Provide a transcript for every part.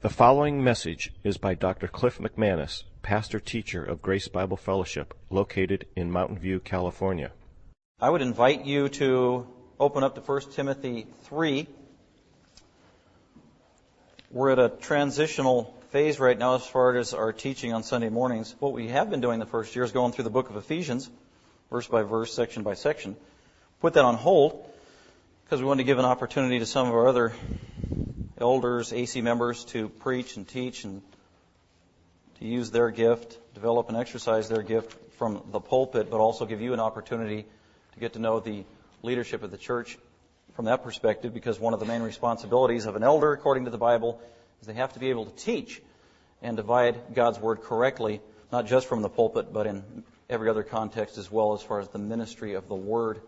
The following message is by Dr. Cliff McManus, pastor teacher of Grace Bible Fellowship, located in Mountain View, California. I would invite you to open up to 1 Timothy 3. We're at a transitional phase right now as far as our teaching on Sunday mornings. What we have been doing the first year is going through the book of Ephesians, verse by verse, section by section. Put that on hold because we want to give an opportunity to some of our other elders, AC members to preach and teach and to use their gift, develop and exercise their gift from the pulpit, but also give you an opportunity to get to know the leadership of the church from that perspective because one of the main responsibilities of an elder, according to the Bible, is they have to be able to teach and divide God's word correctly, not just from the pulpit, but in every other context as well as far as the ministry of the word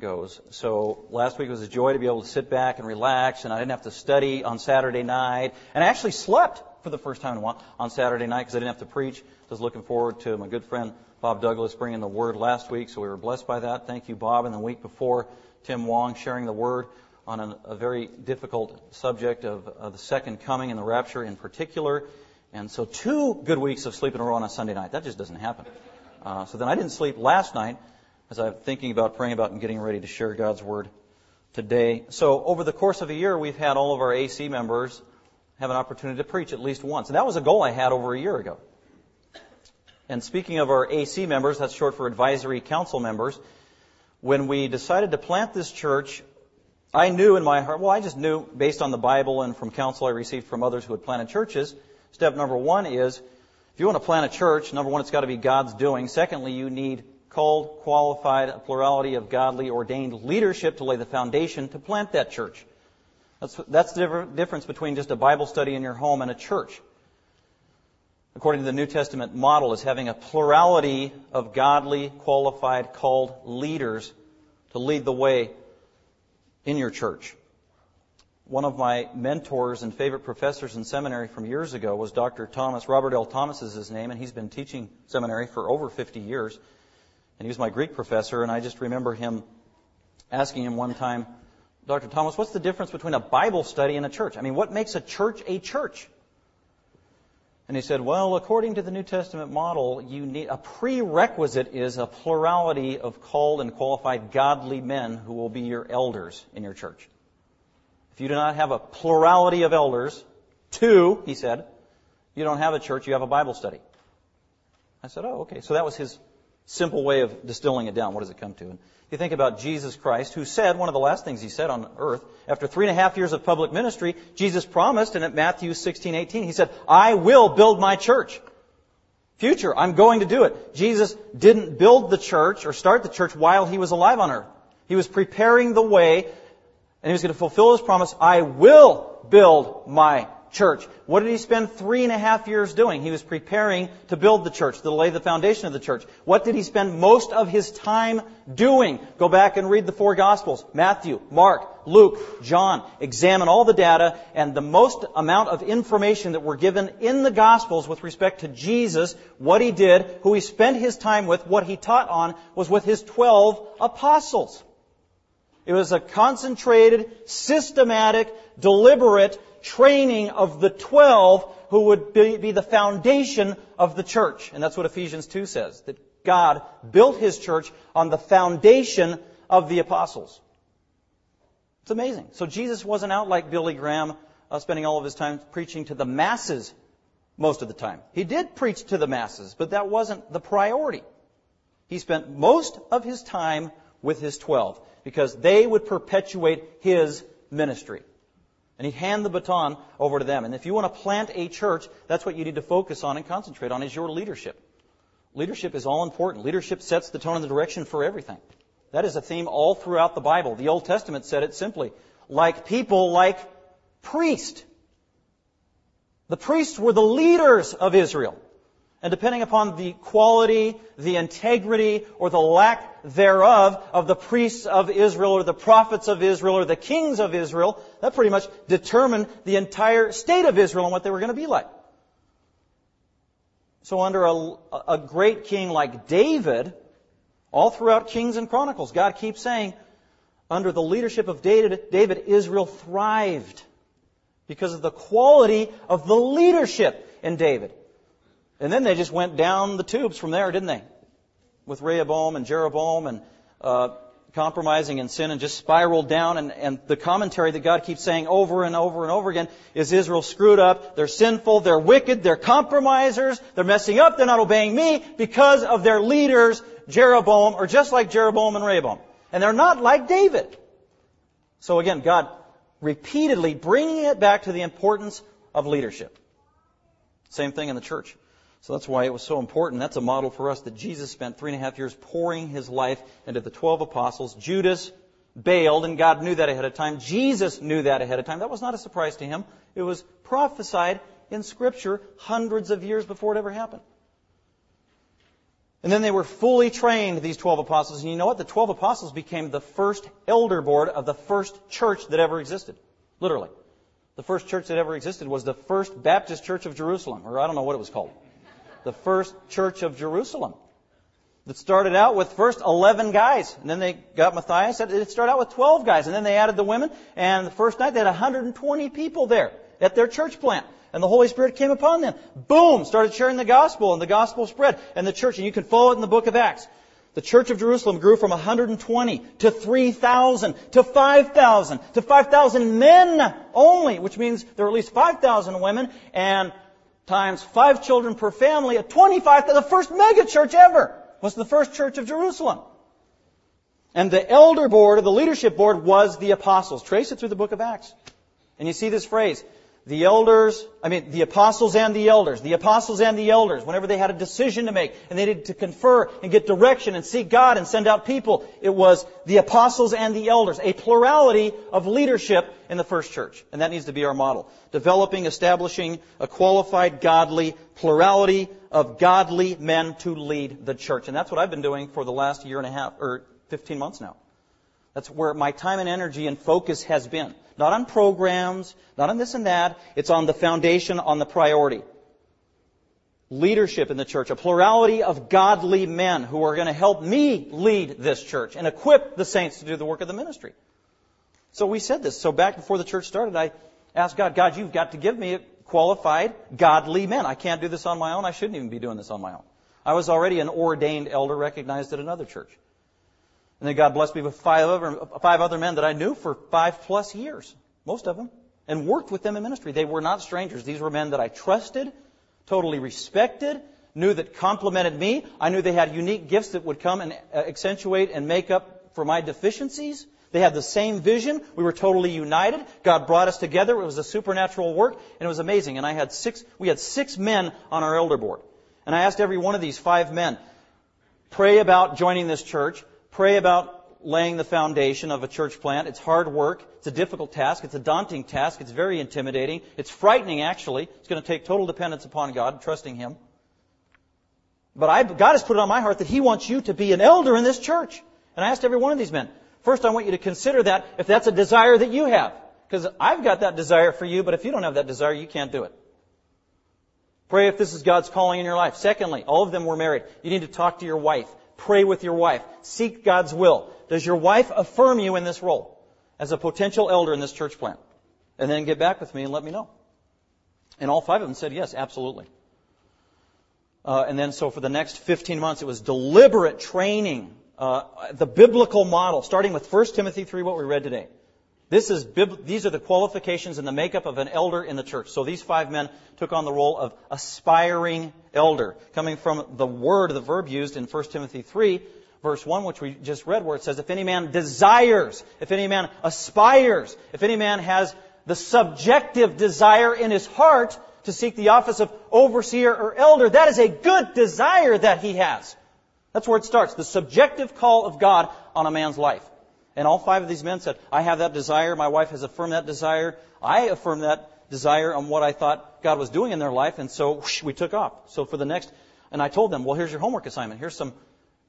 goes. So last week was a joy to be able to sit back and relax, and I didn't have to study on Saturday night. And I actually slept for the first time in a while on Saturday night because I didn't have to preach. I was looking forward to my good friend Bob Douglas bringing the word last week, so we were blessed by that. Thank you, Bob. And the week before, Tim Wong sharing the word on an, a very difficult subject of, of the second coming and the rapture in particular. And so two good weeks of sleep in a row on a Sunday night. That just doesn't happen. Uh, so then I didn't sleep last night as I'm thinking about praying about and getting ready to share God's Word today. So over the course of a year, we've had all of our AC members have an opportunity to preach at least once. And that was a goal I had over a year ago. And speaking of our AC members, that's short for Advisory Council members, when we decided to plant this church, I knew in my heart, well, I just knew based on the Bible and from counsel I received from others who had planted churches, step number one is, if you want to plant a church, number one, it's got to be God's doing. Secondly, you need called, qualified, a plurality of godly ordained leadership to lay the foundation to plant that church. That's, that's the difference between just a Bible study in your home and a church. According to the New Testament model, is having a plurality of godly, qualified, called leaders to lead the way in your church. One of my mentors and favorite professors in seminary from years ago was Dr. Thomas. Robert L. Thomas is his name, and he's been teaching seminary for over 50 years. And he was my Greek professor, and I just remember him asking him one time, Dr. Thomas, what's the difference between a Bible study and a church? I mean, what makes a church a church? And he said, well, according to the New Testament model, you need, a prerequisite is a plurality of called and qualified godly men who will be your elders in your church. If you do not have a plurality of elders, two, he said, you don't have a church, you have a Bible study. I said, oh, okay. So that was his simple way of distilling it down. What does it come to? And you think about Jesus Christ, who said, one of the last things he said on earth, after three and a half years of public ministry, Jesus promised, and at Matthew 16, 18, he said, I will build my church. Future, I'm going to do it. Jesus didn't build the church or start the church while he was alive on earth. He was preparing the way, and he was going to fulfill his promise, I will build my church. What did he spend three and a half years doing? He was preparing to build the church, to lay the foundation of the church. What did he spend most of his time doing? Go back and read the four Gospels. Matthew, Mark, Luke, John. Examine all the data and the most amount of information that were given in the Gospels with respect to Jesus, what he did, who he spent his time with, what he taught on, was with his twelve apostles. It was a concentrated, systematic, deliberate training of the twelve who would be, be, the foundation of the church. And that's what Ephesians 2 says, that God built his church on the foundation of the apostles. It's amazing. So Jesus wasn't out like Billy Graham, uh, spending all of his time preaching to the masses most of the time. He did preach to the masses, but that wasn't the priority. He spent most of his time with his twelve because they would perpetuate his ministry. And he'd hand the baton over to them. And if you want to plant a church, that's what you need to focus on and concentrate on is your leadership. Leadership is all important. Leadership sets the tone and the direction for everything. That is a theme all throughout the Bible. The Old Testament said it simply. Like people, like priest. The priests were the leaders of Israel. And depending upon the quality, the integrity, or the lack thereof of the priests of Israel or the prophets of Israel or the kings of Israel, that pretty much determined the entire state of Israel and what they were going to be like. So under a, a great king like David, all throughout Kings and Chronicles, God keeps saying, under the leadership of David, David, Israel thrived. because of the quality of the leadership in David. And then they just went down the tubes from there, didn't they? With Rehoboam and Jeroboam and uh, compromising in sin and just spiraled down. And, and the commentary that God keeps saying over and over and over again is Israel screwed up, they're sinful, they're wicked, they're compromisers, they're messing up, they're not obeying me because of their leaders, Jeroboam, or just like Jeroboam and Rehoboam. And they're not like David. So again, God repeatedly bringing it back to the importance of leadership. Same thing in the church. So that's why it was so important. That's a model for us that Jesus spent three and a half years pouring his life into the 12 apostles. Judas bailed, and God knew that ahead of time. Jesus knew that ahead of time. That was not a surprise to him. It was prophesied in Scripture hundreds of years before it ever happened. And then they were fully trained, these 12 apostles. And you know what? The 12 apostles became the first elder board of the first church that ever existed. Literally. The first church that ever existed was the First Baptist Church of Jerusalem, or I don't know what it was called the first church of Jerusalem. That started out with first 11 guys, and then they got Matthias. It started out with 12 guys, and then they added the women. And the first night they had 120 people there at their church plant. And the Holy Spirit came upon them. Boom! Started sharing the gospel, and the gospel spread. And the church, and you can follow it in the book of Acts. The church of Jerusalem grew from 120 to 3,000 to 5,000 to 5,000 men only, which means there were at least 5,000 women and times five children per family at 25, the first mega church ever was the first church of Jerusalem. And the elder board, or the leadership board, was the apostles. Trace it through the book of Acts. And you see this phrase, the elders, I mean, the apostles and the elders, the apostles and the elders, whenever they had a decision to make and they needed to confer and get direction and seek God and send out people, it was the apostles and the elders, a plurality of leadership in the first church. And that needs to be our model. Developing, establishing a qualified, godly plurality of godly men to lead the church. And that's what I've been doing for the last year and a half, or 15 months now. That's where my time and energy and focus has been. Not on programs, not on this and that. It's on the foundation, on the priority. Leadership in the church, a plurality of godly men who are going to help me lead this church and equip the saints to do the work of the ministry. So we said this. So back before the church started, I asked God, God, you've got to give me qualified, godly men. I can't do this on my own. I shouldn't even be doing this on my own. I was already an ordained elder recognized at another church. And then God blessed me with five other, five other men that I knew for five plus years, most of them, and worked with them in ministry. They were not strangers. These were men that I trusted, totally respected, knew that complemented me. I knew they had unique gifts that would come and uh, accentuate and make up for my deficiencies. They had the same vision. We were totally united. God brought us together. It was a supernatural work, and it was amazing. And I had six, we had six men on our elder board. And I asked every one of these five men, pray about joining this church. Pray about laying the foundation of a church plant. It's hard work. It's a difficult task. It's a daunting task. It's very intimidating. It's frightening, actually. It's going to take total dependence upon God, trusting Him. But I, God has put it on my heart that He wants you to be an elder in this church. And I asked every one of these men, first I want you to consider that if that's a desire that you have. Because I've got that desire for you, but if you don't have that desire, you can't do it. Pray if this is God's calling in your life. Secondly, all of them were married. You need to talk to your wife. Pray with your wife. Seek God's will. Does your wife affirm you in this role as a potential elder in this church plant? And then get back with me and let me know. And all five of them said yes, absolutely. Uh, and then so for the next 15 months, it was deliberate training, uh, the biblical model, starting with 1 Timothy 3, what we read today. This is, these are the qualifications and the makeup of an elder in the church. So these five men took on the role of aspiring elder, coming from the word, the verb used in 1 Timothy 3, verse 1, which we just read, where it says, if any man desires, if any man aspires, if any man has the subjective desire in his heart to seek the office of overseer or elder, that is a good desire that he has. That's where it starts. The subjective call of God on a man's life. And all five of these men said, I have that desire. My wife has affirmed that desire. I affirmed that desire on what I thought God was doing in their life. And so whoosh, we took off. So for the next, and I told them, well, here's your homework assignment. Here's some,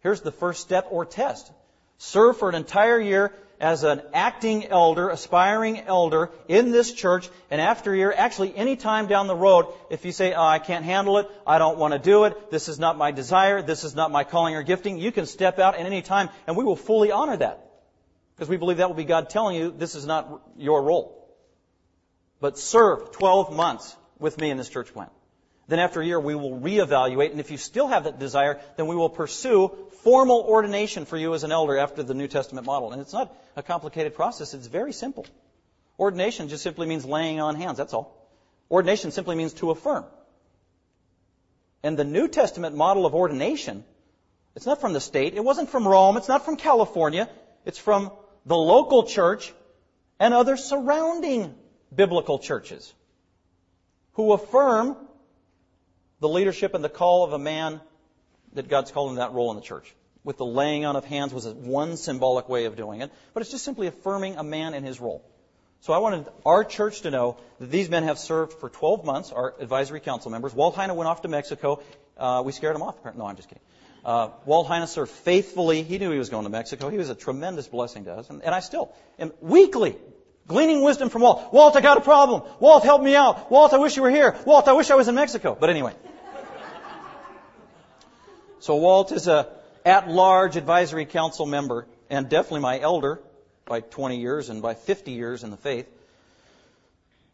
here's the first step or test. Serve for an entire year as an acting elder, aspiring elder in this church, and after a year, actually any time down the road, if you say, oh, I can't handle it, I don't want to do it, this is not my desire, this is not my calling or gifting, you can step out at any time, and we will fully honor that. Because we believe that will be God telling you this is not your role. but serve 12 months with me in this church plant. Then after a year, we will reevaluate, and if you still have that desire, then we will pursue formal ordination for you as an elder after the New Testament model. And it's not a complicated process, it's very simple. Ordination just simply means laying on hands, that's all. Ordination simply means to affirm. And the New Testament model of ordination, it's not from the state, it wasn't from Rome, it's not from California, it's from the local church and other surrounding biblical churches who affirm the leadership and the call of a man that God's called in that role in the church. With the laying on of hands was one symbolic way of doing it, but it's just simply affirming a man in his role. So I wanted our church to know that these men have served for 12 months, our advisory council members. Walt Heine went off to Mexico. Uh, we scared him off. No, I'm just kidding. Uh, Walt Heine served faithfully. He knew he was going to Mexico. He was a tremendous blessing to us. And, and I still am weekly gleaning wisdom from Walt. Walt, I got a problem. Walt, help me out. Walt, I wish you were here. Walt, I wish I was in Mexico. But anyway. So Walt is a at-large advisory council member and definitely my elder by 20 years and by 50 years in the faith.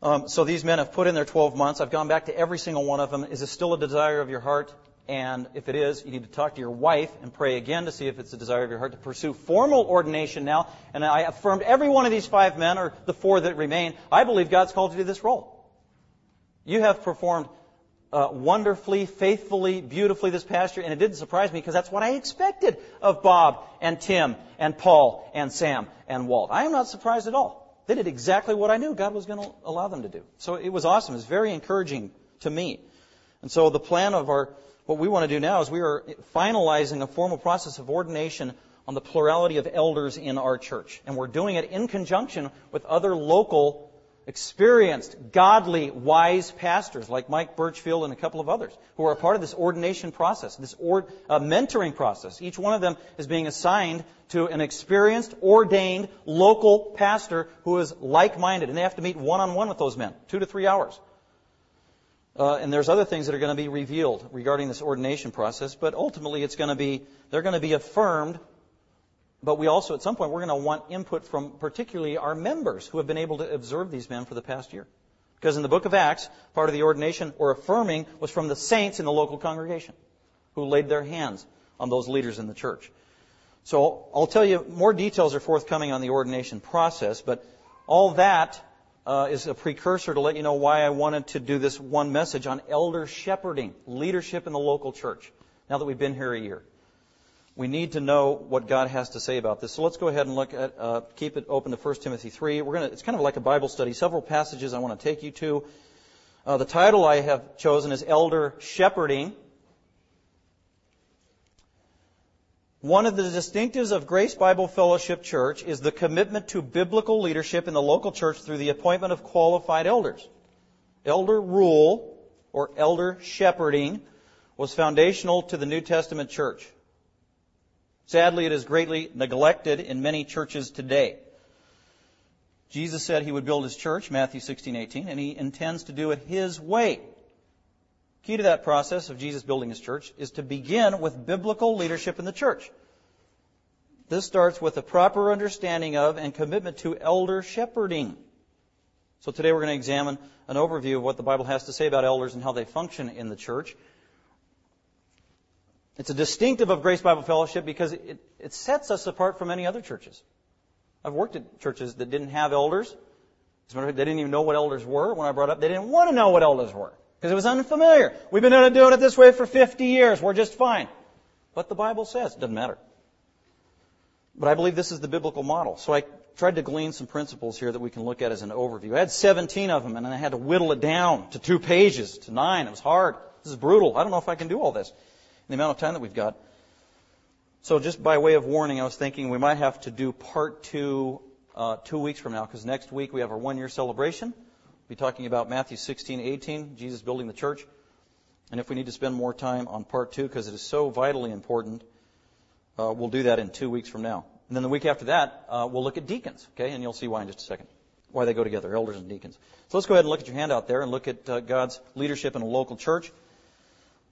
Um, so these men have put in their 12 months. I've gone back to every single one of them. Is it still a desire of your heart? And if it is, you need to talk to your wife and pray again to see if it's the desire of your heart to pursue formal ordination now. And I affirmed every one of these five men, or the four that remain, I believe God's called you to this role. You have performed uh, wonderfully, faithfully, beautifully this past year, and it didn't surprise me because that's what I expected of Bob and Tim and Paul and Sam and Walt. I am not surprised at all. They did exactly what I knew God was going to allow them to do. So it was awesome. It was very encouraging to me. And so the plan of our, what we want to do now is we are finalizing a formal process of ordination on the plurality of elders in our church. And we're doing it in conjunction with other local experienced, godly, wise pastors like Mike Birchfield and a couple of others who are a part of this ordination process, this or, uh, mentoring process. Each one of them is being assigned to an experienced, ordained local pastor who is like-minded, and they have to meet one-on-one with those men, two to three hours. Uh, and there's other things that are going to be revealed regarding this ordination process, but ultimately it's going to be, they're going to be affirmed but we also, at some point, we're going to want input from particularly our members who have been able to observe these men for the past year. Because in the book of Acts, part of the ordination or affirming was from the saints in the local congregation who laid their hands on those leaders in the church. So I'll tell you more details are forthcoming on the ordination process, but all that uh, is a precursor to let you know why I wanted to do this one message on elder shepherding, leadership in the local church, now that we've been here a year we need to know what God has to say about this. So let's go ahead and look at, uh, keep it open to 1 Timothy 3. We're gonna, it's kind of like a Bible study. Several passages I want to take you to. Uh, the title I have chosen is Elder Shepherding. One of the distinctives of Grace Bible Fellowship Church is the commitment to biblical leadership in the local church through the appointment of qualified elders. Elder rule, or elder shepherding, was foundational to the New Testament church. Sadly, it is greatly neglected in many churches today. Jesus said he would build his church, Matthew 16:18, and he intends to do it his way. Key to that process of Jesus building his church is to begin with biblical leadership in the church. This starts with a proper understanding of and commitment to elder shepherding. So today we're going to examine an overview of what the Bible has to say about elders and how they function in the church. It's a distinctive of Grace Bible Fellowship because it, it sets us apart from any other churches. I've worked at churches that didn't have elders. As a matter of fact, they didn't even know what elders were when I brought up. They didn't want to know what elders were because it was unfamiliar. We've been doing it this way for 50 years. We're just fine. But the Bible says it doesn't matter. But I believe this is the biblical model. So I tried to glean some principles here that we can look at as an overview. I had 17 of them and I had to whittle it down to two pages, to nine. It was hard. This is brutal. I don't know if I can do all this in the amount of time that we've got. So just by way of warning, I was thinking we might have to do part two uh, two weeks from now, because next week we have our one year celebration. Be talking about Matthew 16, 18, Jesus building the church. And if we need to spend more time on part two, because it is so vitally important, uh, we'll do that in two weeks from now. And then the week after that, uh, we'll look at deacons, okay? And you'll see why in just a second. Why they go together, elders and deacons. So let's go ahead and look at your handout there and look at uh, God's leadership in a local church.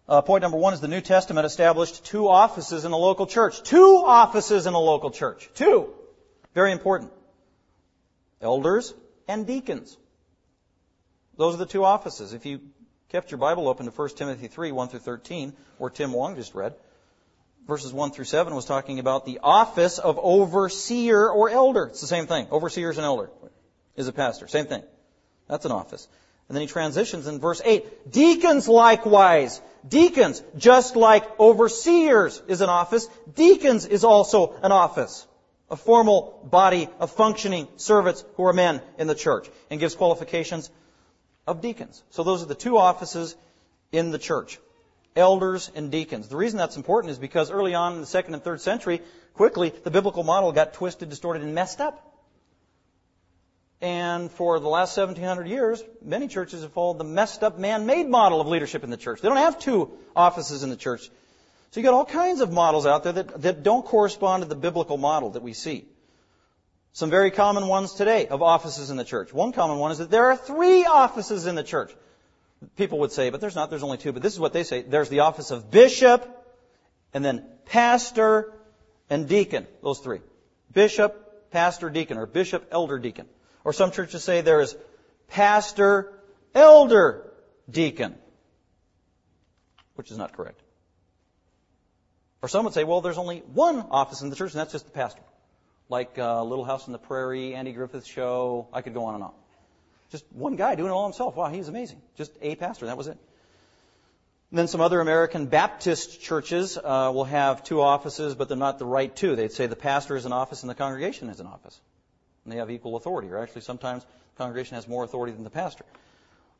Uh, point number one is the New Testament established two offices in the local church. Two offices in a local church. Two. Very important. Elders and deacons. Those are the two offices. If you kept your Bible open to 1 Timothy 3, 1 through 13, where Tim Wong just read, verses 1 through 7 was talking about the office of overseer or elder. It's the same thing. Overseer is an elder, is a pastor. Same thing. That's an office. And then he transitions in verse 8. Deacons likewise. Deacons, just like overseers is an office, deacons is also an office. A formal body of functioning servants who are men in the church. And gives qualifications of deacons. So those are the two offices in the church. Elders and deacons. The reason that's important is because early on in the second and third century, quickly, the biblical model got twisted, distorted, and messed up. And for the last 1700 years, many churches have followed the messed up man-made model of leadership in the church. They don't have two offices in the church. So you got all kinds of models out there that, that don't correspond to the biblical model that we see. Some very common ones today of offices in the church. One common one is that there are three offices in the church. People would say, but there's not, there's only two. But this is what they say. There's the office of bishop, and then pastor, and deacon. Those three. Bishop, pastor, deacon, or bishop, elder, deacon. Or some churches say there is pastor, elder, deacon, which is not correct. Or some would say, well, there's only one office in the church, and that's just the pastor. Like uh, Little House on the Prairie, Andy Griffith Show. I could go on and on. Just one guy doing it all himself. Wow, he's amazing. Just a pastor. That was it. And then some other American Baptist churches uh, will have two offices, but they're not the right two. They'd say the pastor is an office and the congregation is an office and they have equal authority. Or actually, sometimes the congregation has more authority than the pastor.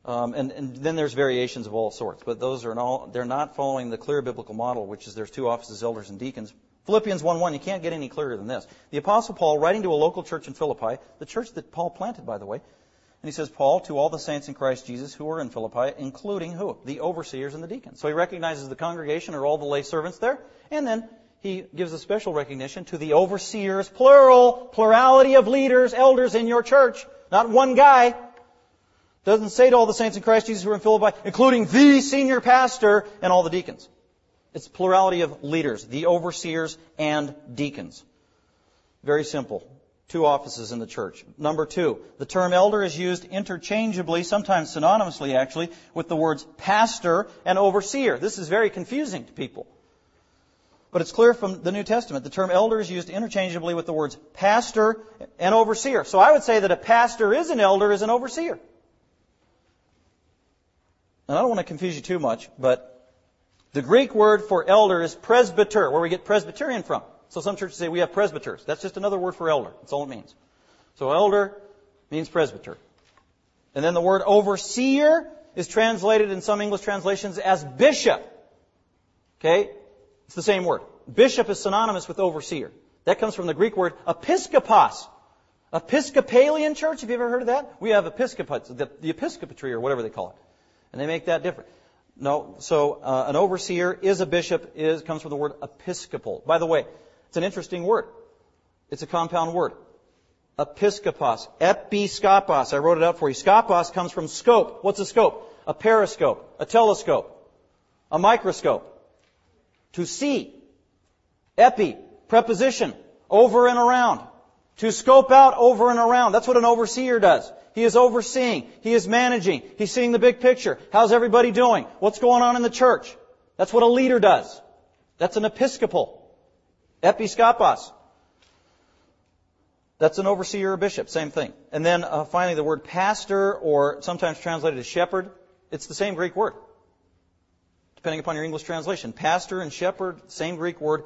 Um, and, and, then there's variations of all sorts, but those are all, they're not following the clear biblical model, which is there's two offices, elders and deacons. Philippians 1.1, you can't get any clearer than this. The apostle Paul, writing to a local church in Philippi, the church that Paul planted, by the way, and he says, Paul, to all the saints in Christ Jesus who are in Philippi, including who? The overseers and the deacons. So he recognizes the congregation or all the lay servants there, and then he gives a special recognition to the overseers, plural, plurality of leaders, elders in your church, not one guy. Doesn't say to all the saints in Christ Jesus who are in Philippi, including the senior pastor and all the deacons. It's plurality of leaders, the overseers and deacons. Very simple. Two offices in the church. Number two, the term elder is used interchangeably, sometimes synonymously actually, with the words pastor and overseer. This is very confusing to people. But it's clear from the New Testament, the term elder is used interchangeably with the words pastor and overseer. So I would say that a pastor is an elder, is an overseer. And I don't want to confuse you too much, but the Greek word for elder is presbyter, where we get Presbyterian from. So some churches say we have presbyters. That's just another word for elder. That's all it means. So elder means presbyter. And then the word overseer is translated in some English translations as bishop. Okay? It's the same word. Bishop is synonymous with overseer. That comes from the Greek word episkopos. Episcopalian church, have you ever heard of that? We have episcopates, the, the episcopatry or whatever they call it. And they make that different. No, so uh, an overseer is a bishop, is comes from the word episcopal. By the way, it's an interesting word. It's a compound word. Episkopos. Episkopos. I wrote it out for you. Skopos comes from scope. What's a scope? A periscope. A telescope. A microscope. To see. Epi, preposition, over and around. To scope out over and around. That's what an overseer does. He is overseeing. He is managing. He's seeing the big picture. How's everybody doing? What's going on in the church? That's what a leader does. That's an episcopal. Episkopos. That's an overseer or bishop. Same thing. And then uh, finally the word pastor or sometimes translated as shepherd. It's the same Greek word depending upon your English translation. Pastor and shepherd, same Greek word.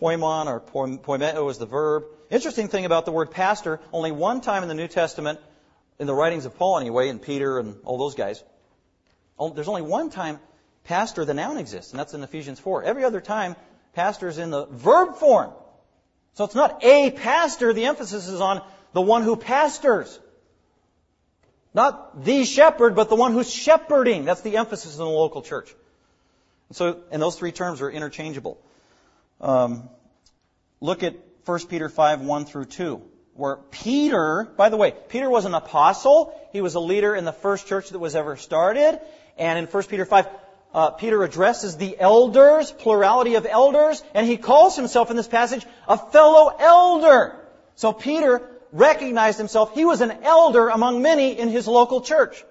Poimon or poimeo is the verb. Interesting thing about the word pastor, only one time in the New Testament, in the writings of Paul anyway, and Peter and all those guys, oh, there's only one time pastor, the noun exists, and that's in Ephesians 4. Every other time, pastor is in the verb form. So it's not a pastor, the emphasis is on the one who pastors. Not the shepherd, but the one who's shepherding. That's the emphasis in the local church. So, and those three terms are interchangeable. Um, look at 1 Peter 5, 1 through 2, where Peter, by the way, Peter was an apostle. He was a leader in the first church that was ever started. And in 1 Peter 5, uh, Peter addresses the elders, plurality of elders, and he calls himself in this passage a fellow elder. So Peter recognized himself, he was an elder among many in his local church.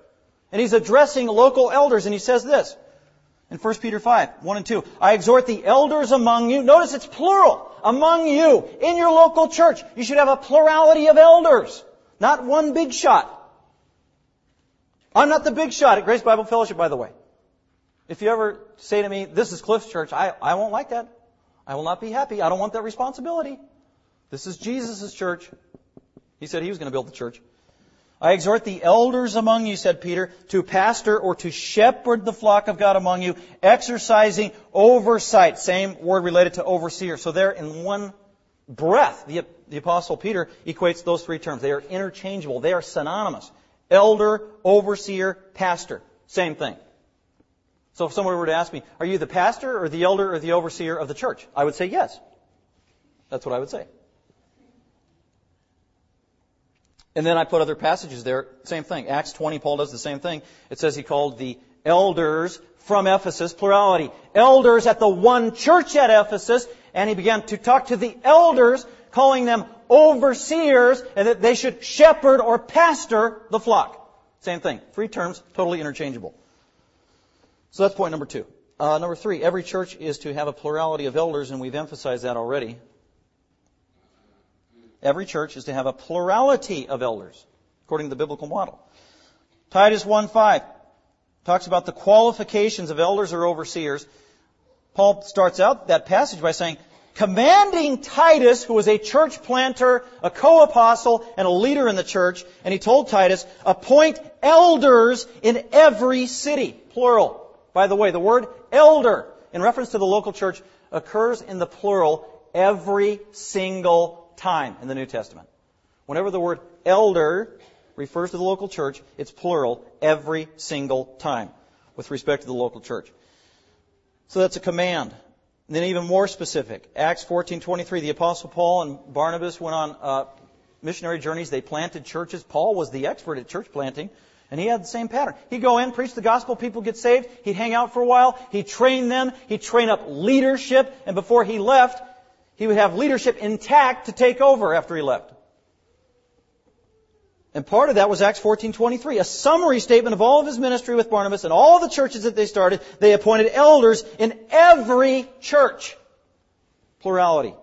And he's addressing local elders, and he says this in 1 Peter 5, 1 and 2. I exhort the elders among you. Notice it's plural. Among you. In your local church. You should have a plurality of elders. Not one big shot. I'm not the big shot at Grace Bible Fellowship, by the way. If you ever say to me, this is Cliff's church, I, I won't like that. I will not be happy. I don't want that responsibility. This is Jesus' church. He said he was going to build the church. I exhort the elders among you, said Peter, to pastor or to shepherd the flock of God among you, exercising oversight. Same word related to overseer. So there in one breath, the, the apostle Peter equates those three terms. They are interchangeable. They are synonymous. Elder, overseer, pastor. Same thing. So if someone were to ask me, are you the pastor or the elder or the overseer of the church? I would say yes. That's what I would say. And then I put other passages there. Same thing. Acts 20, Paul does the same thing. It says he called the elders from Ephesus, plurality, elders at the one church at Ephesus, and he began to talk to the elders, calling them overseers, and that they should shepherd or pastor the flock. Same thing. Three terms, totally interchangeable. So that's point number two. Uh, number three, every church is to have a plurality of elders, and we've emphasized that already. Every church is to have a plurality of elders, according to the biblical model. Titus 1.5 talks about the qualifications of elders or overseers. Paul starts out that passage by saying, commanding Titus, who was a church planter, a co-apostle, and a leader in the church, and he told Titus, appoint elders in every city. Plural. By the way, the word elder, in reference to the local church, occurs in the plural every single time in the New Testament. Whenever the word elder refers to the local church, it's plural every single time with respect to the local church. So that's a command. And then even more specific, Acts 14:23, the apostle Paul and Barnabas went on uh, missionary journeys. They planted churches. Paul was the expert at church planting. And he had the same pattern. He'd go in, preach the gospel, people get saved. He'd hang out for a while. He'd train them. He'd train up leadership. And before he left, he would have leadership intact to take over after he left. And part of that was Acts 14:23, a summary statement of all of his ministry with Barnabas and all the churches that they started. They appointed elders in every church. Plurality.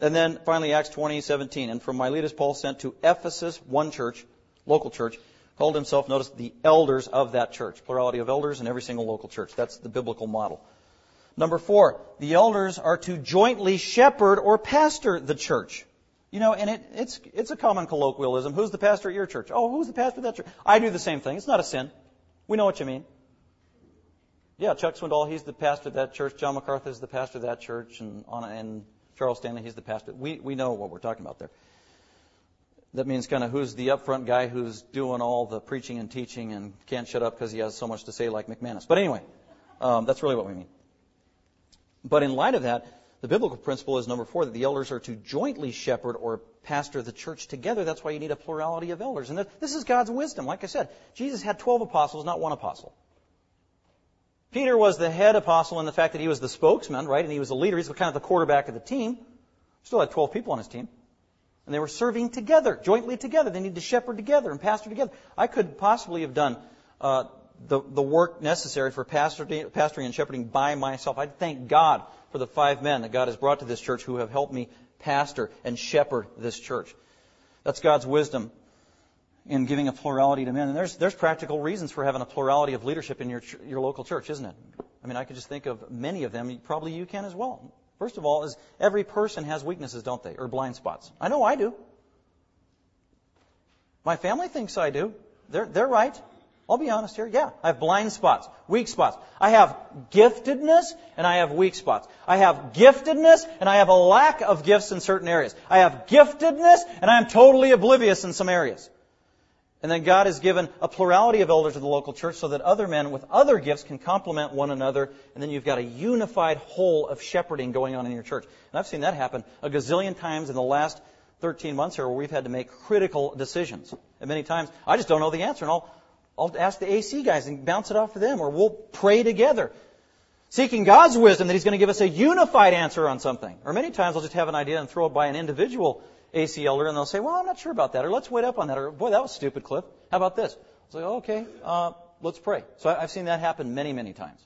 And then finally Acts 20:17, and from Miletus Paul sent to Ephesus one church, local church, called himself notice the elders of that church. Plurality of elders in every single local church. That's the biblical model. Number four, the elders are to jointly shepherd or pastor the church. You know, and it, it's, it's a common colloquialism. Who's the pastor at your church? Oh, who's the pastor at that church? I do the same thing. It's not a sin. We know what you mean. Yeah, Chuck Swindoll, he's the pastor of that church. John MacArthur is the pastor of that church. And, on, and Charles Stanley, he's the pastor. We, we know what we're talking about there. That means kind of who's the upfront guy who's doing all the preaching and teaching and can't shut up because he has so much to say like McManus. But anyway, um, that's really what we mean. But in light of that, the biblical principle is number four that the elders are to jointly shepherd or pastor the church together. That's why you need a plurality of elders. And this is God's wisdom. Like I said, Jesus had 12 apostles, not one apostle. Peter was the head apostle in the fact that he was the spokesman, right? And he was the leader. He's kind of the quarterback of the team. Still had 12 people on his team. And they were serving together, jointly together. They needed to shepherd together and pastor together. I could possibly have done uh, the, the work necessary for pastoring, pastoring and shepherding by myself. I thank God for the five men that God has brought to this church who have helped me pastor and shepherd this church. That's God's wisdom in giving a plurality to men. And there's, there's practical reasons for having a plurality of leadership in your, your local church, isn't it? I mean, I could just think of many of them. Probably you can as well. First of all, is every person has weaknesses, don't they? Or blind spots. I know I do. My family thinks I do. They're, they're right. I'll be honest here. Yeah, I have blind spots, weak spots. I have giftedness and I have weak spots. I have giftedness and I have a lack of gifts in certain areas. I have giftedness and I am totally oblivious in some areas. And then God has given a plurality of elders to the local church so that other men with other gifts can complement one another. And then you've got a unified whole of shepherding going on in your church. And I've seen that happen a gazillion times in the last 13 months here where we've had to make critical decisions. And many times I just don't know the answer. And I'll, I'll ask the AC guys and bounce it off to them, or we'll pray together, seeking God's wisdom that He's going to give us a unified answer on something. Or many times I'll just have an idea and throw it by an individual AC elder and they'll say, well, I'm not sure about that, or let's wait up on that, or boy, that was stupid, Cliff. How about this? It's like, okay, uh, let's pray. So I've seen that happen many, many times.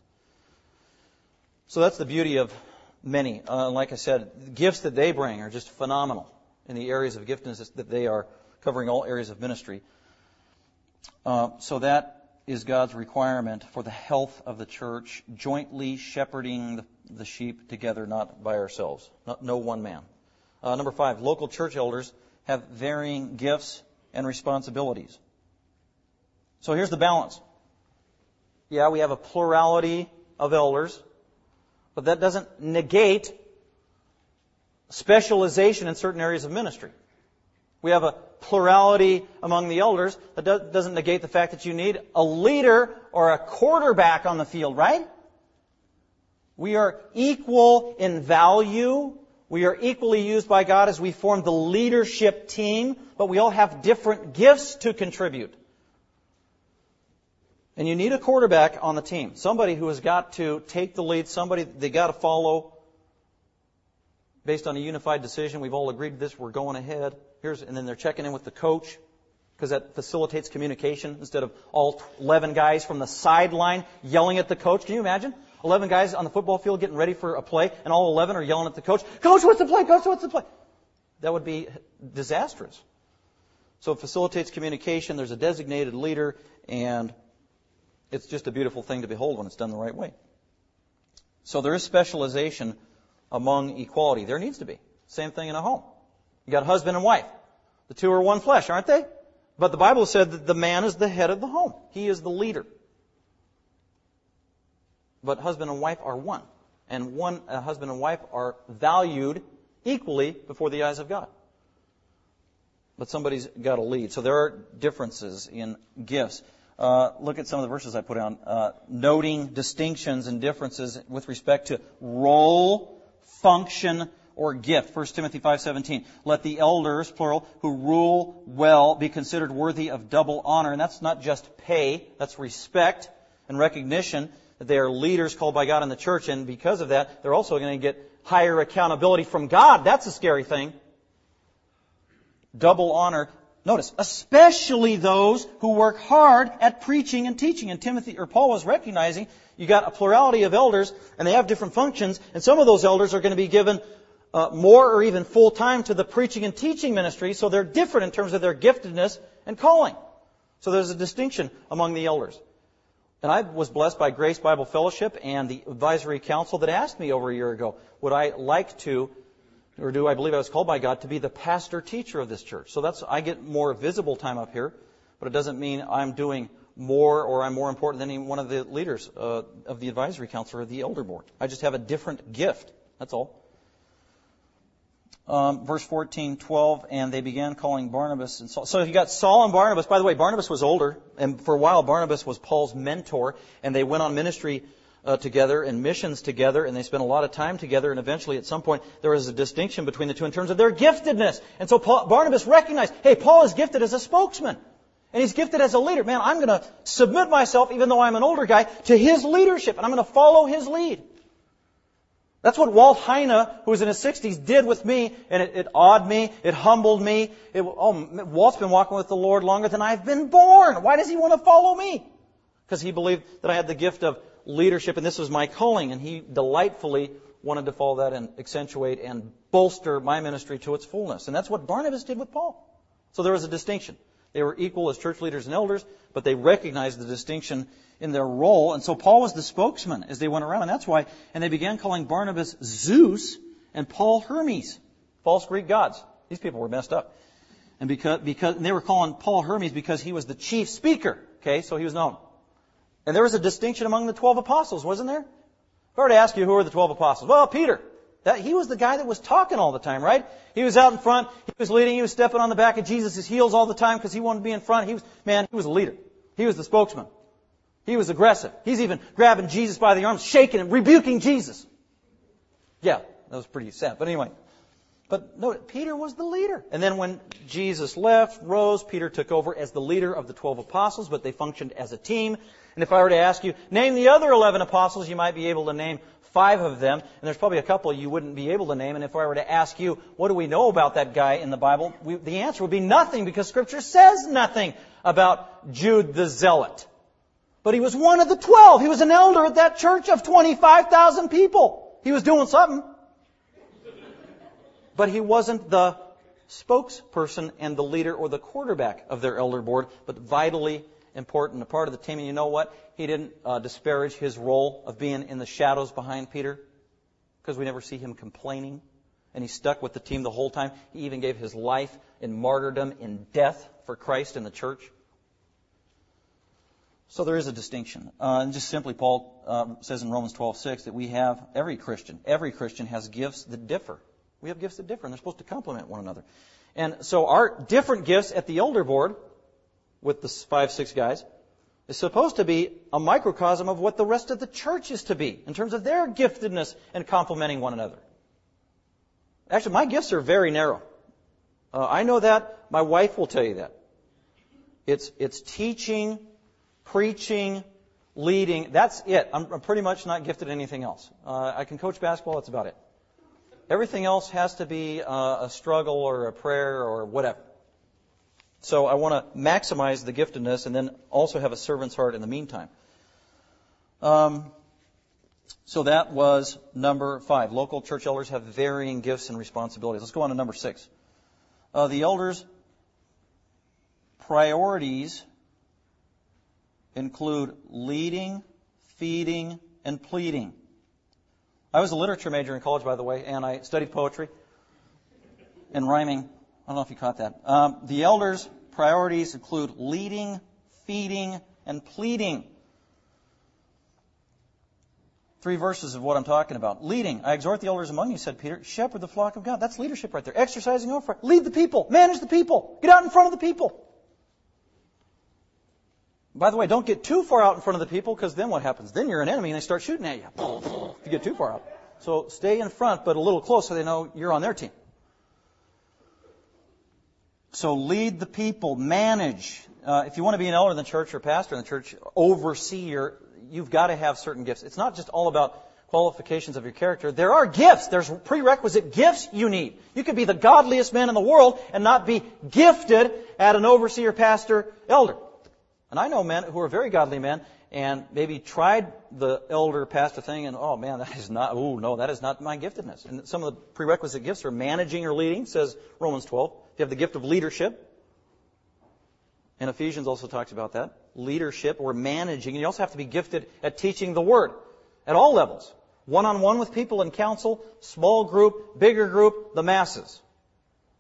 So that's the beauty of many. Uh, like I said, the gifts that they bring are just phenomenal in the areas of giftedness that they are covering all areas of ministry. Uh, so that is God's requirement for the health of the church, jointly shepherding the, the sheep together, not by ourselves, not, no one man. Uh, number five, local church elders have varying gifts and responsibilities. So here's the balance. Yeah, we have a plurality of elders, but that doesn't negate specialization in certain areas of ministry. We have a plurality among the elders. That doesn't negate the fact that you need a leader or a quarterback on the field, right? We are equal in value. We are equally used by God as we form the leadership team, but we all have different gifts to contribute. And you need a quarterback on the team. Somebody who has got to take the lead, somebody they got to follow based on a unified decision. We've all agreed to this, we're going ahead. Here's, and then they're checking in with the coach because that facilitates communication instead of all 11 guys from the sideline yelling at the coach. Can you imagine? 11 guys on the football field getting ready for a play and all 11 are yelling at the coach, Coach, what's the play? Coach, what's the play? That would be disastrous. So it facilitates communication. There's a designated leader and it's just a beautiful thing to behold when it's done the right way. So there is specialization among equality. There needs to be. Same thing in a home. You got husband and wife. The two are one flesh, aren't they? But the Bible said that the man is the head of the home. He is the leader. But husband and wife are one. And one uh, husband and wife are valued equally before the eyes of God. But somebody's got to lead. So there are differences in gifts. Uh, look at some of the verses I put on, uh, noting distinctions and differences with respect to role, function, or gift. 1 Timothy 5:17. Let the elders, plural, who rule well be considered worthy of double honor. And that's not just pay, that's respect and recognition that they are leaders called by God in the church and because of that, they're also going to get higher accountability from God. That's a scary thing. Double honor. Notice, especially those who work hard at preaching and teaching. And Timothy or Paul was recognizing you got a plurality of elders and they have different functions and some of those elders are going to be given uh, more or even full time to the preaching and teaching ministry, so they're different in terms of their giftedness and calling. So there's a distinction among the elders. And I was blessed by Grace Bible Fellowship and the advisory council that asked me over a year ago, would I like to, or do I believe I was called by God to be the pastor teacher of this church? So that's, I get more visible time up here, but it doesn't mean I'm doing more or I'm more important than any one of the leaders uh, of the advisory council or the elder board. I just have a different gift. That's all um, verse 14, 12, and they began calling Barnabas and Saul. So you got Saul and Barnabas. By the way, Barnabas was older, and for a while Barnabas was Paul's mentor, and they went on ministry uh, together and missions together, and they spent a lot of time together, and eventually at some point there was a distinction between the two in terms of their giftedness. And so Paul, Barnabas recognized, hey, Paul is gifted as a spokesman. And he's gifted as a leader. Man, I'm going to submit myself, even though I'm an older guy, to his leadership, and I'm going to follow his lead. That's what Walt Heine, who was in his 60s, did with me, and it, it awed me, it humbled me. It, oh, Walt's been walking with the Lord longer than I've been born. Why does he want to follow me? Because he believed that I had the gift of leadership, and this was my calling, and he delightfully wanted to follow that and accentuate and bolster my ministry to its fullness. And that's what Barnabas did with Paul. So there was a distinction. They were equal as church leaders and elders, but they recognized the distinction in their role. And so Paul was the spokesman as they went around. And that's why, and they began calling Barnabas Zeus and Paul Hermes, false Greek gods. These people were messed up. And because, because and they were calling Paul Hermes because he was the chief speaker. Okay, so he was known. And there was a distinction among the 12 apostles, wasn't there? If I were to ask you who were the 12 apostles, well, Peter. That, he was the guy that was talking all the time, right? He was out in front, he was leading, he was stepping on the back of Jesus' heels all the time because he wanted to be in front. He was, man, he was a leader. He was the spokesman. He was aggressive. He's even grabbing Jesus by the arms, shaking him, rebuking Jesus. Yeah, that was pretty sad. But anyway, But no, Peter was the leader. And then when Jesus left, rose, Peter took over as the leader of the 12 apostles, but they functioned as a team. And if I were to ask you, name the other 11 apostles, you might be able to name five of them. And there's probably a couple you wouldn't be able to name. And if I were to ask you, what do we know about that guy in the Bible? We, the answer would be nothing because scripture says nothing about Jude the Zealot. But he was one of the 12. He was an elder at that church of 25,000 people. He was doing something but he wasn't the spokesperson and the leader or the quarterback of their elder board, but vitally important, a part of the team. And you know what? He didn't uh, disparage his role of being in the shadows behind Peter, because we never see him complaining. And he stuck with the team the whole time. He even gave his life in martyrdom, in death for Christ and the church. So there is a distinction. Uh, and just simply, Paul uh, says in Romans 12:6 that we have every Christian, every Christian has gifts that differ. We have gifts that differ, and they're supposed to complement one another. And so our different gifts at the elder board, with the five, six guys, is supposed to be a microcosm of what the rest of the church is to be, in terms of their giftedness and complementing one another. Actually, my gifts are very narrow. Uh, I know that. My wife will tell you that. It's, it's teaching, preaching, leading. That's it. I'm, I'm pretty much not gifted anything else. Uh, I can coach basketball. That's about it. Everything else has to be uh, a struggle or a prayer or whatever. So I want to maximize the giftedness and then also have a servant's heart in the meantime. Um, so that was number five. Local church elders have varying gifts and responsibilities. Let's go on to number six. Uh, the elders' priorities include leading, feeding, and pleading. I was a literature major in college, by the way, and I studied poetry and rhyming. I don't know if you caught that. Um, the elders' priorities include leading, feeding, and pleading. Three verses of what I'm talking about. Leading. I exhort the elders among you, said Peter. Shepherd the flock of God. That's leadership right there. Exercising over. Lead the people. Manage the people. Get out in front of the people. By the way, don't get too far out in front of the people because then what happens? Then you're an enemy and they start shooting at you if you get too far out. So stay in front, but a little close so they know you're on their team. So lead the people, manage. Uh, if you want to be an elder in the church or pastor in the church, overseer, you've got to have certain gifts. It's not just all about qualifications of your character. There are gifts. There's prerequisite gifts you need. You could be the godliest man in the world and not be gifted at an overseer, pastor, elder. And I know men who are very godly men and maybe tried the elder pastor thing and, oh man, that is not, oh no, that is not my giftedness. And some of the prerequisite gifts are managing or leading, says Romans 12. You have the gift of leadership. And Ephesians also talks about that. Leadership or managing. And you also have to be gifted at teaching the word at all levels. One on one with people in counsel, small group, bigger group, the masses.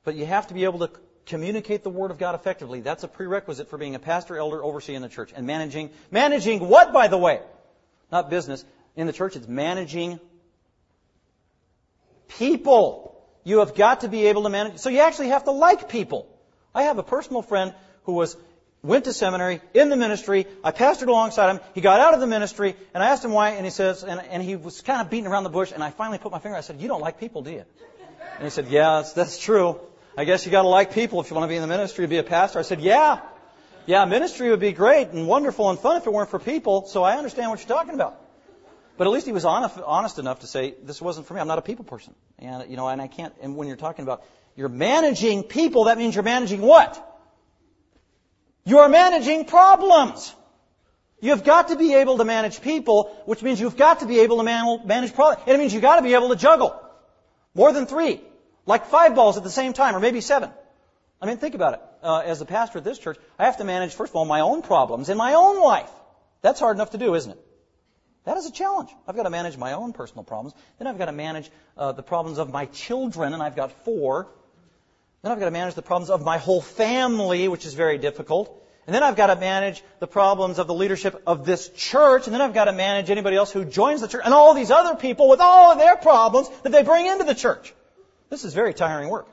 But you have to be able to communicate the Word of God effectively. That's a prerequisite for being a pastor, elder, overseer in the church. And managing, managing what, by the way? Not business. In the church, it's managing people. You have got to be able to manage. So you actually have to like people. I have a personal friend who was went to seminary in the ministry. I pastored alongside him. He got out of the ministry, and I asked him why, and he says, and, and he was kind of beating around the bush. And I finally put my finger. I said, "You don't like people, do you?" And he said, "Yeah, that's, that's true." I guess you got to like people if you want to be in the ministry to be a pastor. I said, yeah. Yeah, ministry would be great and wonderful and fun if it weren't for people, so I understand what you're talking about. But at least he was honest, enough to say, this wasn't for me. I'm not a people person. And, you know, and I can't, and when you're talking about, you're managing people, that means you're managing what? You're managing problems. You've got to be able to manage people, which means you've got to be able to man- manage problems. And it means you've got to be able to juggle. More than three. Like five balls at the same time, or maybe seven. I mean, think about it. Uh, as a pastor at this church, I have to manage, first of all, my own problems in my own life. That's hard enough to do, isn't it? That is a challenge. I've got to manage my own personal problems. Then I've got to manage uh, the problems of my children, and I've got four. Then I've got to manage the problems of my whole family, which is very difficult. And then I've got to manage the problems of the leadership of this church. And then I've got to manage anybody else who joins the church and all these other people with all of their problems that they bring into the church. This is very tiring work.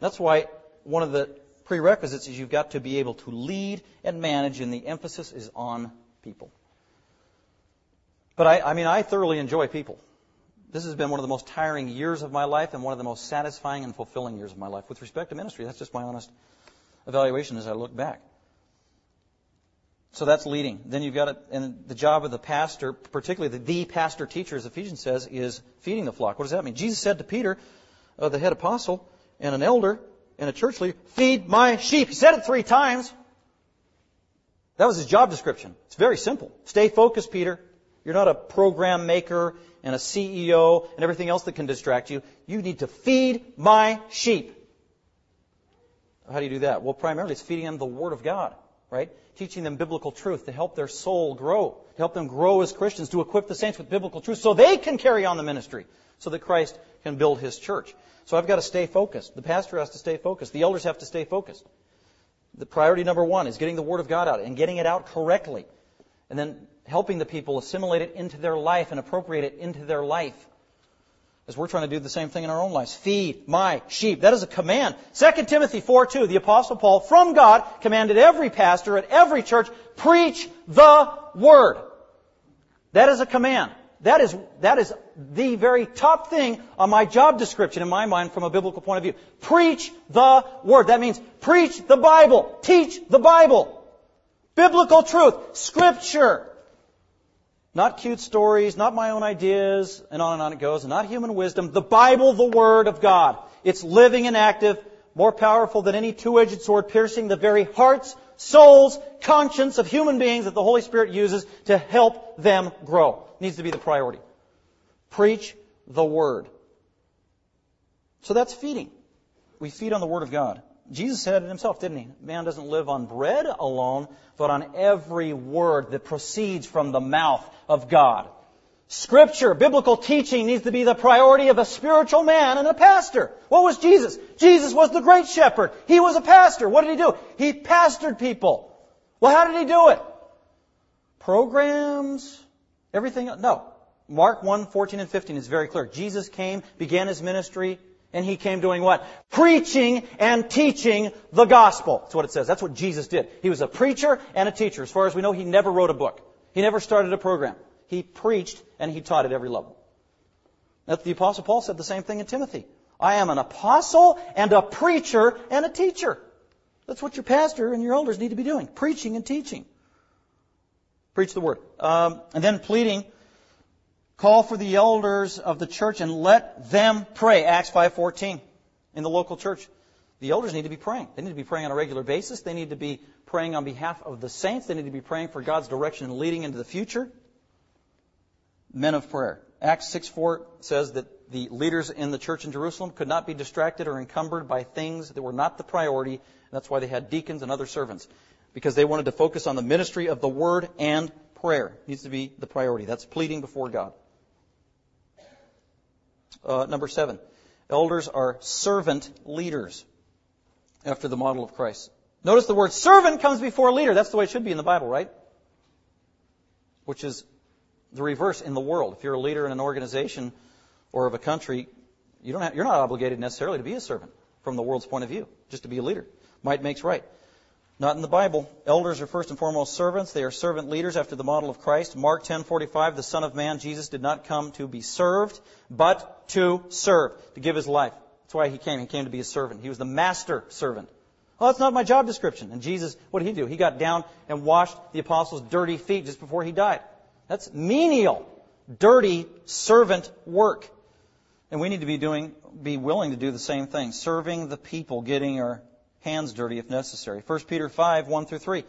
That's why one of the prerequisites is you've got to be able to lead and manage, and the emphasis is on people. But I, I mean, I thoroughly enjoy people. this has been one of the most tiring years of my life and one of the most satisfying and fulfilling years of my life with respect to ministry. That's just my honest evaluation as I look back. So that's leading. Then you've got it, and the job of the pastor, particularly the, the pastor teacher, as Ephesians says, is feeding the flock. What does that mean? Jesus said to Peter, uh, the head apostle, and an elder, and a church leader, feed my sheep. He said it three times. That was his job description. It's very simple. Stay focused, Peter. You're not a program maker and a CEO and everything else that can distract you. You need to feed my sheep. How do you do that? Well, primarily it's feeding them the Word of God, right? Teaching them biblical truth to help their soul grow, to help them grow as Christians, to equip the saints with biblical truth so they can carry on the ministry, so that Christ can build His church. So I've got to stay focused. The pastor has to stay focused. The elders have to stay focused. The priority number one is getting the Word of God out and getting it out correctly. And then helping the people assimilate it into their life and appropriate it into their life. As we're trying to do the same thing in our own lives. Feed my sheep. That is a command. 2 Timothy 4 2, the apostle Paul from God commanded every pastor at every church, preach the word. That is a command. That is, that is the very top thing on my job description in my mind from a biblical point of view. Preach the Word. That means preach the Bible. Teach the Bible. Biblical truth. Scripture. Not cute stories, not my own ideas, and on and on it goes, and not human wisdom. The Bible, the Word of God. It's living and active, more powerful than any two-edged sword, piercing the very hearts, souls, conscience of human beings that the Holy Spirit uses to help them grow needs to be the priority. Preach the Word. So that's feeding. We feed on the Word of God. Jesus said it himself, didn't he? Man doesn't live on bread alone, but on every word that proceeds from the mouth of God. Scripture, biblical teaching needs to be the priority of a spiritual man and a pastor. What was Jesus? Jesus was the great shepherd. He was a pastor. What did he do? He pastored people. Well, how did he do it? Programs, Everything, no. Mark 1, 14 and 15 is very clear. Jesus came, began his ministry, and he came doing what? Preaching and teaching the gospel. That's what it says. That's what Jesus did. He was a preacher and a teacher. As far as we know, he never wrote a book. He never started a program. He preached and he taught at every level. Now, the apostle Paul said the same thing in Timothy. I am an apostle and a preacher and a teacher. That's what your pastor and your elders need to be doing. Preaching and teaching. Preach the word. Um, and then pleading, call for the elders of the church and let them pray. Acts 5.14 in the local church. The elders need to be praying. They need to be praying on a regular basis. They need to be praying on behalf of the saints. They need to be praying for God's direction and leading into the future. Men of prayer. Acts 6.4 says that the leaders in the church in Jerusalem could not be distracted or encumbered by things that were not the priority. That's why they had deacons and other servants because they wanted to focus on the ministry of the word and prayer. It needs to be the priority. That's pleading before God. Uh, number seven, elders are servant leaders after the model of Christ. Notice the word servant comes before leader. That's the way it should be in the Bible, right? Which is the reverse in the world. If you're a leader in an organization or of a country, you don't have, you're not obligated necessarily to be a servant from the world's point of view, just to be a leader. Might makes right. Not in the Bible. Elders are first and foremost servants. They are servant leaders after the model of Christ. Mark 10:45, the Son of Man, Jesus did not come to be served, but to serve, to give his life. That's why he came. He came to be a servant. He was the master servant. Oh, that's not my job description. And Jesus, what did he do? He got down and washed the apostles' dirty feet just before he died. That's menial, dirty servant work. And we need to be doing, be willing to do the same thing, serving the people, getting our hands dirty if necessary. 1 Peter 5, 1 through 3.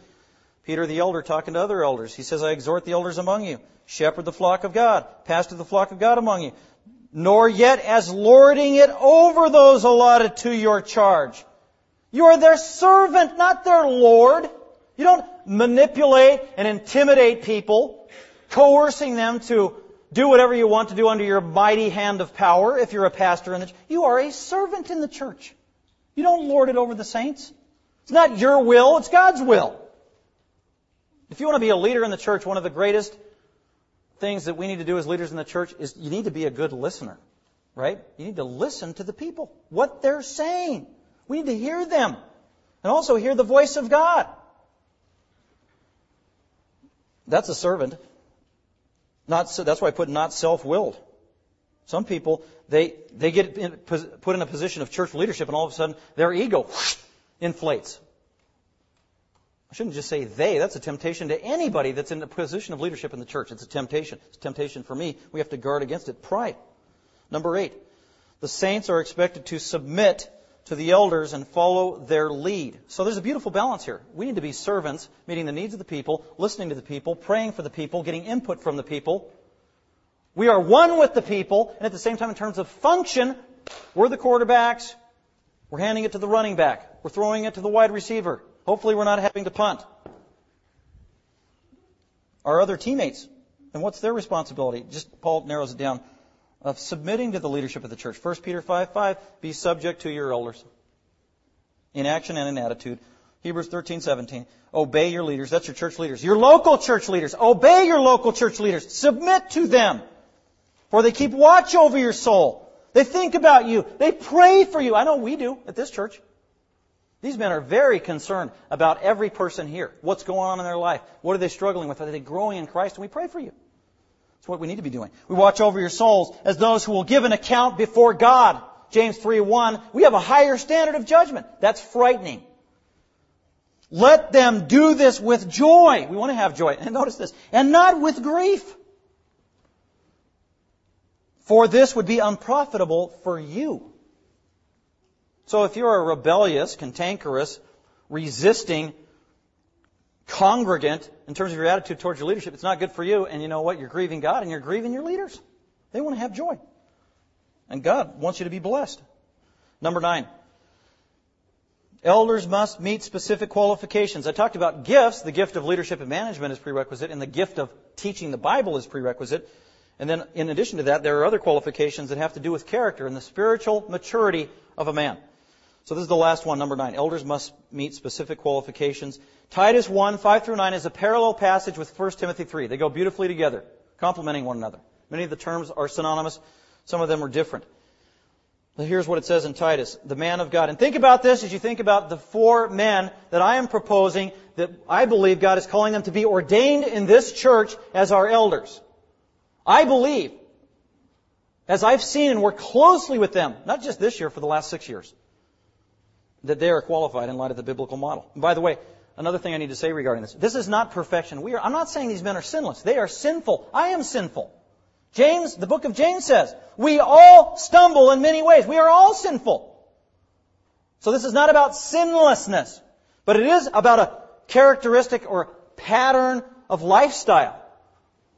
Peter the elder talking to other elders. He says, I exhort the elders among you, shepherd the flock of God, pastor the flock of God among you, nor yet as lording it over those allotted to your charge. You are their servant, not their lord. You don't manipulate and intimidate people, coercing them to do whatever you want to do under your mighty hand of power if you're a pastor in the church. You are a servant in the church. You don't lord it over the saints. It's not your will, it's God's will. If you want to be a leader in the church, one of the greatest things that we need to do as leaders in the church is you need to be a good listener, right? You need to listen to the people, what they're saying. We need to hear them and also hear the voice of God. That's a servant. Not, that's why I put not self-willed. Some people, they, they get in, put in a position of church leadership and all of a sudden their ego inflates. I shouldn't just say they. That's a temptation to anybody that's in a position of leadership in the church. It's a temptation. It's a temptation for me. We have to guard against it. Pride. Number eight. The saints are expected to submit to the elders and follow their lead. So there's a beautiful balance here. We need to be servants, meeting the needs of the people, listening to the people, praying for the people, getting input from the people. We are one with the people, and at the same time, in terms of function, we're the quarterbacks. We're handing it to the running back. We're throwing it to the wide receiver. Hopefully, we're not having to punt. Our other teammates, and what's their responsibility? Just Paul narrows it down of submitting to the leadership of the church. 1 Peter 5 5, be subject to your elders in action and in attitude. Hebrews 13, 17. Obey your leaders. That's your church leaders. Your local church leaders. Obey your local church leaders. Submit to them. For they keep watch over your soul. They think about you. They pray for you. I know we do at this church. These men are very concerned about every person here. What's going on in their life? What are they struggling with? Are they growing in Christ? And we pray for you. That's what we need to be doing. We watch over your souls as those who will give an account before God. James 3:1. We have a higher standard of judgment. That's frightening. Let them do this with joy. We want to have joy. And notice this. And not with grief. For this would be unprofitable for you. So if you're a rebellious, cantankerous, resisting congregant in terms of your attitude towards your leadership, it's not good for you. And you know what? You're grieving God and you're grieving your leaders. They want to have joy. And God wants you to be blessed. Number nine. Elders must meet specific qualifications. I talked about gifts. The gift of leadership and management is prerequisite, and the gift of teaching the Bible is prerequisite. And then, in addition to that, there are other qualifications that have to do with character and the spiritual maturity of a man. So this is the last one, number nine. Elders must meet specific qualifications. Titus 1, 5 through 9 is a parallel passage with 1 Timothy 3. They go beautifully together, complementing one another. Many of the terms are synonymous. Some of them are different. But here's what it says in Titus, the man of God. And think about this as you think about the four men that I am proposing that I believe God is calling them to be ordained in this church as our elders. I believe, as I've seen and worked closely with them, not just this year, for the last six years, that they are qualified in light of the biblical model. And by the way, another thing I need to say regarding this. This is not perfection. We are, I'm not saying these men are sinless. They are sinful. I am sinful. James, the book of James says, we all stumble in many ways. We are all sinful. So this is not about sinlessness, but it is about a characteristic or pattern of lifestyle.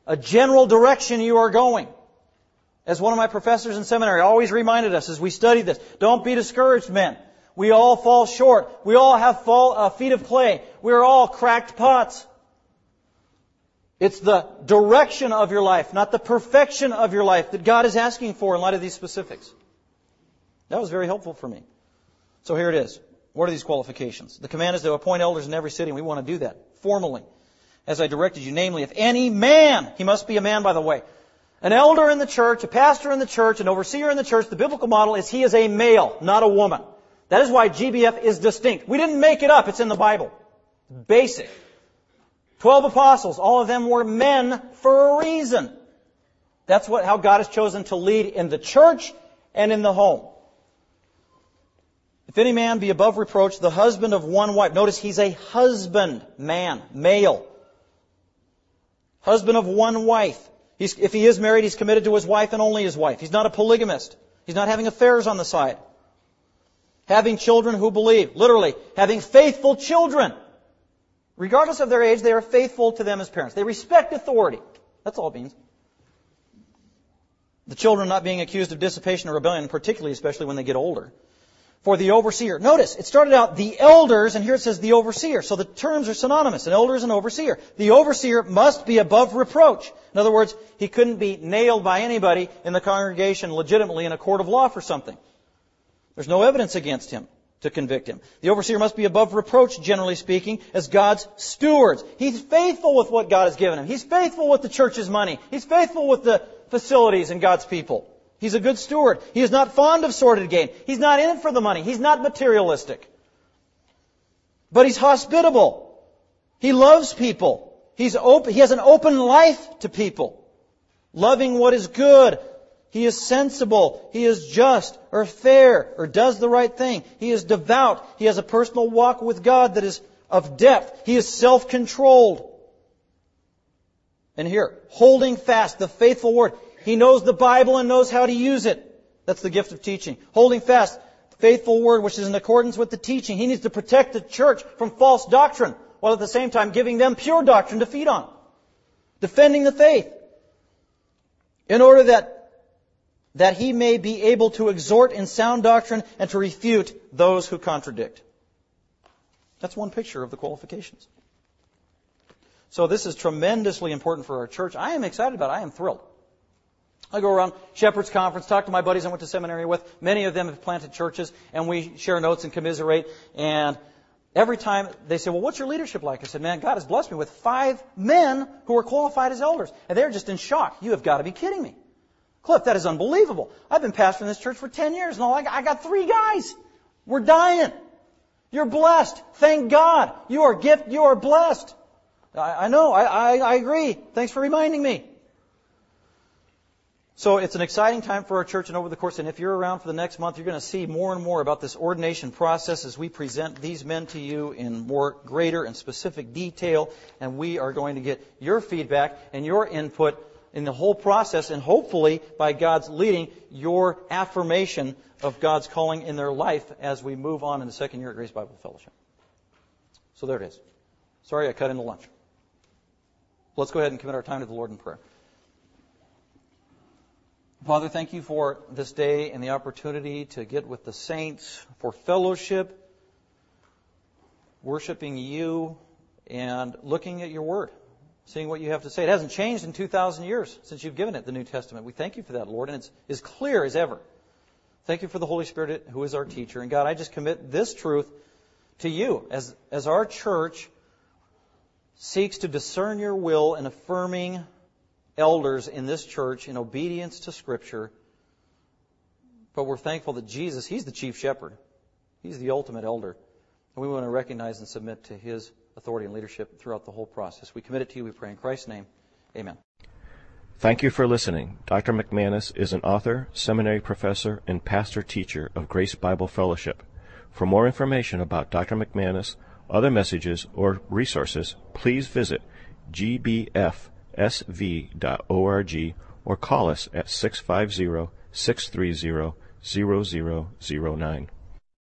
A general direction you are going. As one of my professors in seminary always reminded us as we studied this, don't be discouraged, men. We all fall short. We all have fall, uh, feet of clay. We are all cracked pots. It's the direction of your life, not the perfection of your life that God is asking for in light of these specifics. That was very helpful for me. So here it is. What are these qualifications? The command is to appoint elders in every city, and we want to do that formally, as I directed you. Namely, if any man, he must be a man, by the way, an elder in the church, a pastor in the church, an overseer in the church, the biblical model is he is a male, not a woman. That is why GBF is distinct. We didn't make it up. It's in the Bible. Basic. Twelve apostles. All of them were men for a reason. That's what, how God has chosen to lead in the church and in the home. If any man be above reproach, the husband of one wife. Notice he's a husband, man, male. Husband of one wife. He's, if he is married, he's committed to his wife and only his wife. He's not a polygamist. He's not having affairs on the side having children who believe. Literally, having faithful children. Regardless of their age, they are faithful to them as parents. They respect authority. That's all it means. The children not being accused of dissipation or rebellion, particularly, especially when they get older. For the overseer. Notice, it started out the elders, and here it says the overseer. So the terms are synonymous. An elder is an overseer. The overseer must be above reproach. In other words, he couldn't be nailed by anybody in the congregation legitimately in a court of law for something. There's no evidence against him to convict him. The overseer must be above reproach, generally speaking, as God's stewards. He's faithful with what God has given him. He's faithful with the church's money. He's faithful with the facilities and God's people. He's a good steward. He is not fond of sordid gain. He's not in it for the money. He's not materialistic. But he's hospitable. He loves people. He's open, he has an open life to people. Loving what is good, He is sensible. He is just or fair or does the right thing. He is devout. He has a personal walk with God that is of depth. He is self-controlled. And here, holding fast the faithful word. He knows the Bible and knows how to use it. That's the gift of teaching. Holding fast the faithful word which is in accordance with the teaching. He needs to protect the church from false doctrine while at the same time giving them pure doctrine to feed on. Defending the faith. In order that that he may be able to exhort in sound doctrine and to refute those who contradict. That's one picture of the qualifications. So this is tremendously important for our church. I am excited about it. I am thrilled. I go around Shepherd's Conference, talk to my buddies I went to seminary with. Many of them have planted churches, and we share notes and commiserate. And every time they say, well, what's your leadership like? I said, man, God has blessed me with five men who are qualified as elders. And they're just in shock. You have got to be kidding me. Cliff, that is unbelievable. I've been pastoring this church for 10 years and all, I got three guys. We're dying. You're blessed. Thank God. You are gift. You are blessed. I, I know. I, I, I agree. Thanks for reminding me. So it's an exciting time for our church and over the course, and if you're around for the next month, you're going to see more and more about this ordination process as we present these men to you in more greater and specific detail, and we are going to get your feedback and your input in the whole process, and hopefully, by God's leading, your affirmation of God's calling in their life as we move on in the second year at Grace Bible Fellowship. So there it is. Sorry I cut into lunch. Let's go ahead and commit our time to the Lord in prayer. Father, thank you for this day and the opportunity to get with the saints for fellowship, worshiping you, and looking at your word seeing what you have to say. It hasn't changed in 2,000 years since you've given it the New Testament. We thank you for that, Lord, and it's as clear as ever. Thank you for the Holy Spirit who is our teacher. And God, I just commit this truth to you as, as our church seeks to discern your will in affirming elders in this church in obedience to Scripture. But we're thankful that Jesus, He's the chief shepherd. He's the ultimate elder. And we want to recognize and submit to His authority and leadership throughout the whole process. We commit it to you. We pray in Christ's name. Amen. Thank you for listening. Dr. McManus is an author, seminary professor, and pastor teacher of Grace Bible Fellowship. For more information about Dr. McManus, other messages, or resources, please visit gbfsv.org or call us at 650 630 0009.